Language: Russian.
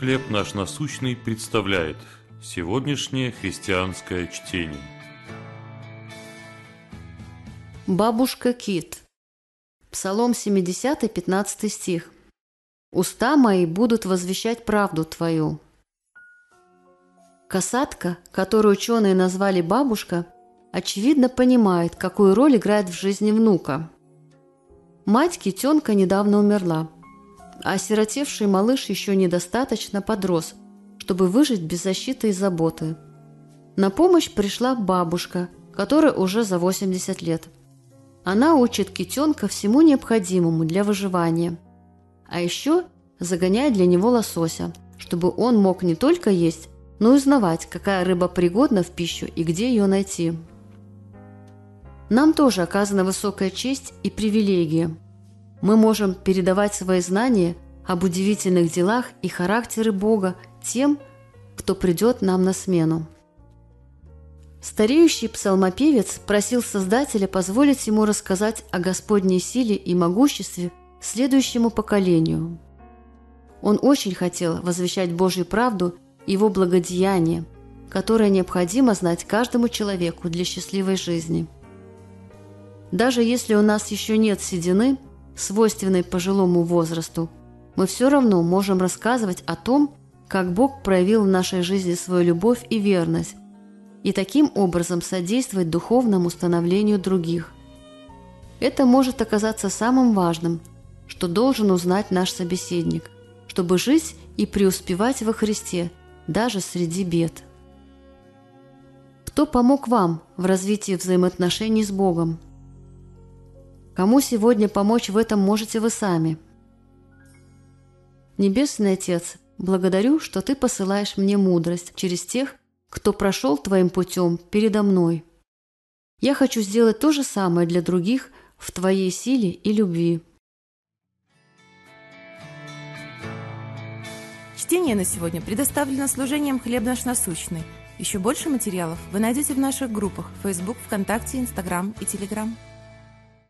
«Хлеб наш насущный» представляет сегодняшнее христианское чтение. Бабушка Кит. Псалом 70, 15 стих. «Уста мои будут возвещать правду Твою». Касатка, которую ученые назвали бабушка, очевидно понимает, какую роль играет в жизни внука. Мать Китенка недавно умерла, а осиротевший малыш еще недостаточно подрос, чтобы выжить без защиты и заботы. На помощь пришла бабушка, которая уже за 80 лет. Она учит китенка всему необходимому для выживания. А еще загоняет для него лосося, чтобы он мог не только есть, но и узнавать, какая рыба пригодна в пищу и где ее найти. Нам тоже оказана высокая честь и привилегия. Мы можем передавать свои знания об удивительных делах и характере Бога тем, кто придет нам на смену. Стареющий псалмопевец просил Создателя позволить ему рассказать о Господней силе и могуществе следующему поколению. Он очень хотел возвещать Божью правду и его благодеяние, которое необходимо знать каждому человеку для счастливой жизни. Даже если у нас еще нет седины, свойственной пожилому возрасту, мы все равно можем рассказывать о том, как Бог проявил в нашей жизни свою любовь и верность, и таким образом содействовать духовному становлению других. Это может оказаться самым важным, что должен узнать наш собеседник, чтобы жить и преуспевать во Христе, даже среди бед. Кто помог вам в развитии взаимоотношений с Богом? Кому сегодня помочь в этом можете вы сами? Небесный Отец, благодарю, что Ты посылаешь мне мудрость через тех, кто прошел твоим путем передо мной. Я хочу сделать то же самое для других в твоей силе и любви. Чтение на сегодня предоставлено служением «Хлеб наш насущный». Еще больше материалов вы найдете в наших группах Facebook, ВКонтакте, Инстаграм и Телеграм.